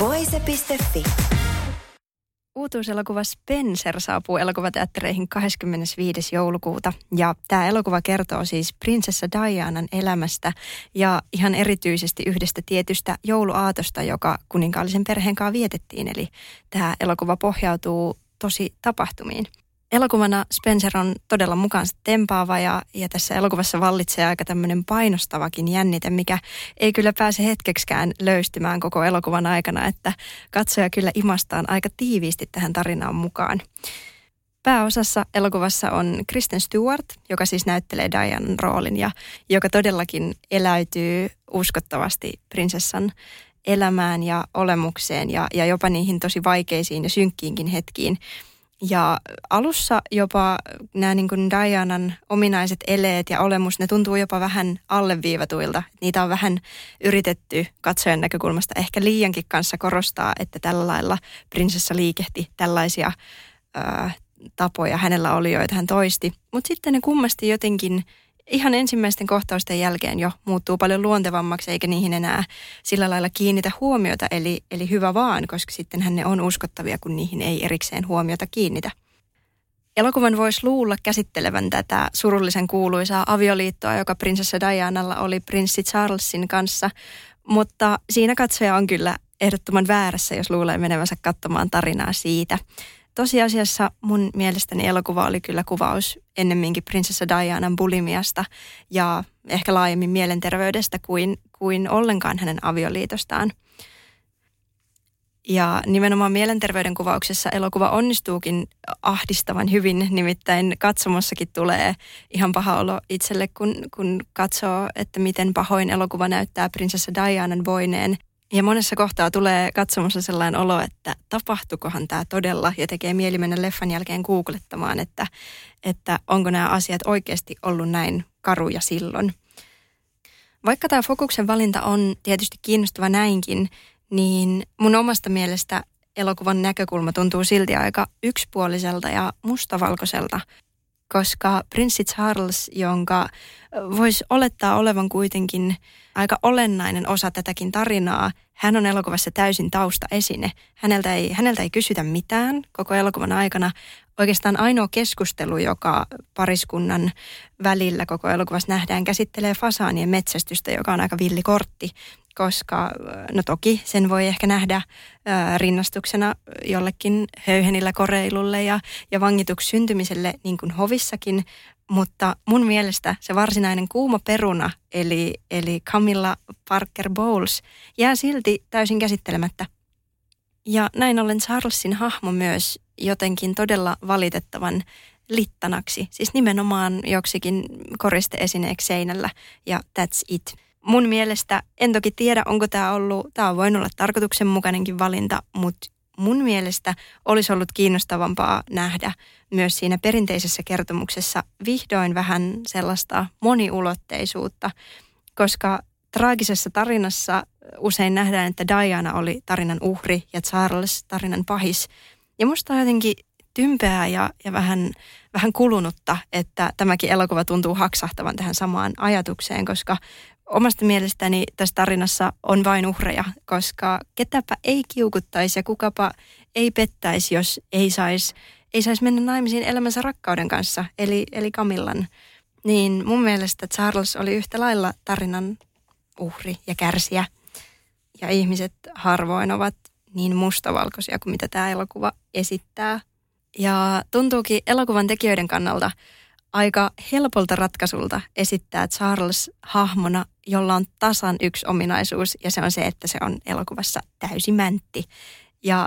Voise.fi. Uutuuselokuva Spencer saapuu elokuvateattereihin 25. joulukuuta ja tämä elokuva kertoo siis prinsessa Dianan elämästä ja ihan erityisesti yhdestä tietystä jouluaatosta, joka kuninkaallisen perheen kanssa vietettiin. Eli tämä elokuva pohjautuu tosi tapahtumiin. Elokuvana Spencer on todella mukaansa tempaava ja, ja tässä elokuvassa vallitsee aika tämmöinen painostavakin jännite, mikä ei kyllä pääse hetkeksikään löystymään koko elokuvan aikana, että katsoja kyllä imastaan aika tiiviisti tähän tarinaan mukaan. Pääosassa elokuvassa on Kristen Stewart, joka siis näyttelee Dianan roolin ja joka todellakin eläytyy uskottavasti prinsessan elämään ja olemukseen ja, ja jopa niihin tosi vaikeisiin ja synkkiinkin hetkiin – ja alussa jopa nämä niin kuin Dianan ominaiset eleet ja olemus, ne tuntuu jopa vähän alleviivatuilta. Niitä on vähän yritetty katsojan näkökulmasta ehkä liiankin kanssa korostaa, että tällä lailla prinsessa liikehti tällaisia ää, tapoja hänellä oli, joita hän toisti. Mutta sitten ne kummasti jotenkin ihan ensimmäisten kohtausten jälkeen jo muuttuu paljon luontevammaksi, eikä niihin enää sillä lailla kiinnitä huomiota, eli, eli hyvä vaan, koska sitten ne on uskottavia, kun niihin ei erikseen huomiota kiinnitä. Elokuvan voisi luulla käsittelevän tätä surullisen kuuluisaa avioliittoa, joka prinsessa Dianalla oli prinssi Charlesin kanssa, mutta siinä katsoja on kyllä ehdottoman väärässä, jos luulee menevänsä katsomaan tarinaa siitä tosiasiassa mun mielestäni elokuva oli kyllä kuvaus ennemminkin prinsessa Dianan bulimiasta ja ehkä laajemmin mielenterveydestä kuin, kuin ollenkaan hänen avioliitostaan. Ja nimenomaan mielenterveyden kuvauksessa elokuva onnistuukin ahdistavan hyvin, nimittäin katsomossakin tulee ihan paha olo itselle, kun, kun katsoo, että miten pahoin elokuva näyttää prinsessa Dianan voineen – ja monessa kohtaa tulee katsomassa sellainen olo, että tapahtukohan tämä todella ja tekee mieli mennä leffan jälkeen googlettamaan, että, että onko nämä asiat oikeasti ollut näin karuja silloin. Vaikka tämä fokuksen valinta on tietysti kiinnostava näinkin, niin mun omasta mielestä elokuvan näkökulma tuntuu silti aika yksipuoliselta ja mustavalkoiselta, koska prinssi Charles, jonka voisi olettaa olevan kuitenkin aika olennainen osa tätäkin tarinaa. Hän on elokuvassa täysin taustaesine. Häneltä ei, häneltä ei kysytä mitään koko elokuvan aikana. Oikeastaan ainoa keskustelu, joka pariskunnan välillä koko elokuvassa nähdään, käsittelee fasaanien metsästystä, joka on aika villikortti, koska no toki sen voi ehkä nähdä rinnastuksena jollekin höyhenillä koreilulle ja, ja vangituksi syntymiselle niin kuin hovissakin, mutta mun mielestä se varsinainen kuuma peruna, eli, eli Camilla Parker Bowles, jää silti täysin käsittelemättä. Ja näin ollen Charlesin hahmo myös jotenkin todella valitettavan littanaksi, siis nimenomaan joksikin koristeesineeksi seinällä ja that's it. Mun mielestä, en toki tiedä onko tämä ollut, tämä on voinut olla tarkoituksenmukainenkin valinta, mutta mun mielestä olisi ollut kiinnostavampaa nähdä myös siinä perinteisessä kertomuksessa vihdoin vähän sellaista moniulotteisuutta, koska traagisessa tarinassa usein nähdään, että Diana oli tarinan uhri ja Charles tarinan pahis. Ja musta on jotenkin tympeää ja, ja vähän, vähän kulunutta, että tämäkin elokuva tuntuu haksahtavan tähän samaan ajatukseen, koska omasta mielestäni tässä tarinassa on vain uhreja, koska ketäpä ei kiukuttaisi ja kukapa ei pettäisi, jos ei saisi ei sais mennä naimisiin elämänsä rakkauden kanssa, eli, eli Camillan. Niin mun mielestä Charles oli yhtä lailla tarinan uhri ja kärsiä. Ja ihmiset harvoin ovat niin mustavalkoisia kuin mitä tämä elokuva esittää. Ja tuntuukin elokuvan tekijöiden kannalta aika helpolta ratkaisulta esittää Charles hahmona, jolla on tasan yksi ominaisuus ja se on se, että se on elokuvassa täysi mäntti. Ja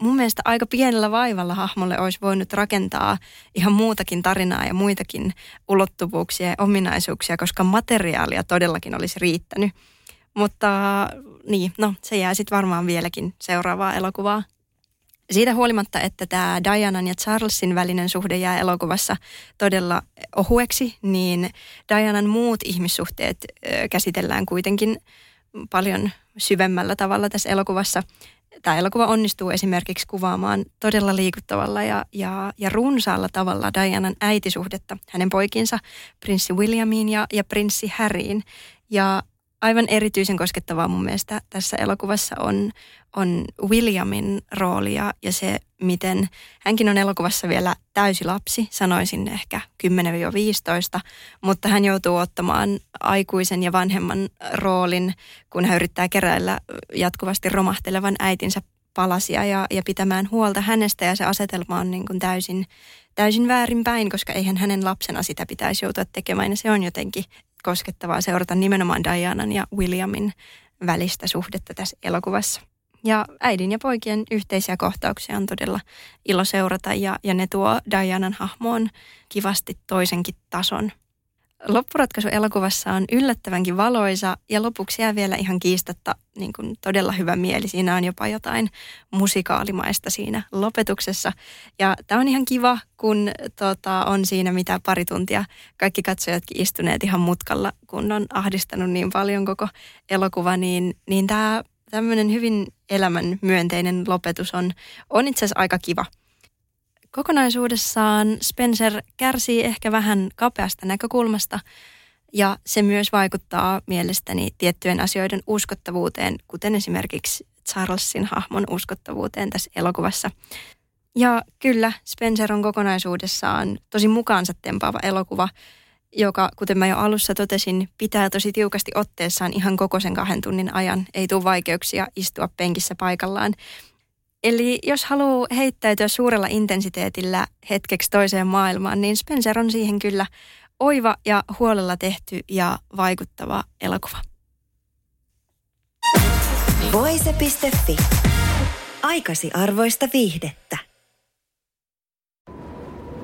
mun mielestä aika pienellä vaivalla hahmolle olisi voinut rakentaa ihan muutakin tarinaa ja muitakin ulottuvuuksia ja ominaisuuksia, koska materiaalia todellakin olisi riittänyt. Mutta niin, no se jää sitten varmaan vieläkin seuraavaa elokuvaa. Siitä huolimatta, että tämä Dianan ja Charlesin välinen suhde jää elokuvassa todella ohueksi, niin Dianan muut ihmissuhteet käsitellään kuitenkin paljon syvemmällä tavalla tässä elokuvassa. Tämä elokuva onnistuu esimerkiksi kuvaamaan todella liikuttavalla ja, ja, ja runsaalla tavalla Dianan äitisuhdetta hänen poikinsa, prinssi Williamiin ja, ja prinssi Harryin. Ja aivan erityisen koskettavaa mun mielestä tässä elokuvassa on, on Williamin roolia ja se, miten hänkin on elokuvassa vielä täysi lapsi, sanoisin ehkä 10-15, mutta hän joutuu ottamaan aikuisen ja vanhemman roolin, kun hän yrittää keräillä jatkuvasti romahtelevan äitinsä palasia ja, ja pitämään huolta hänestä ja se asetelma on niin kuin täysin, täysin väärinpäin, koska eihän hänen lapsena sitä pitäisi joutua tekemään ja se on jotenkin koskettavaa seurata nimenomaan Dianan ja Williamin välistä suhdetta tässä elokuvassa. Ja äidin ja poikien yhteisiä kohtauksia on todella ilo seurata ja, ja ne tuo Dianan hahmoon kivasti toisenkin tason. Loppuratkaisu elokuvassa on yllättävänkin valoisa ja lopuksi jää vielä ihan kiistatta niin kuin todella hyvä mieli. Siinä on jopa jotain musikaalimaista siinä lopetuksessa. Ja tämä on ihan kiva, kun tota, on siinä mitä pari tuntia kaikki katsojatkin istuneet ihan mutkalla, kun on ahdistanut niin paljon koko elokuva, niin, niin tämä tämmöinen hyvin elämän myönteinen lopetus on, on itse asiassa aika kiva – Kokonaisuudessaan Spencer kärsii ehkä vähän kapeasta näkökulmasta ja se myös vaikuttaa mielestäni tiettyjen asioiden uskottavuuteen, kuten esimerkiksi Charlesin hahmon uskottavuuteen tässä elokuvassa. Ja kyllä, Spencer on kokonaisuudessaan tosi mukaansa tempaava elokuva, joka, kuten mä jo alussa totesin, pitää tosi tiukasti otteessaan ihan koko sen kahden tunnin ajan. Ei tule vaikeuksia istua penkissä paikallaan. Eli jos haluaa heittäytyä suurella intensiteetillä hetkeksi toiseen maailmaan, niin Spencer on siihen kyllä oiva ja huolella tehty ja vaikuttava elokuva. Voise.fi. Aikasi arvoista viihdettä.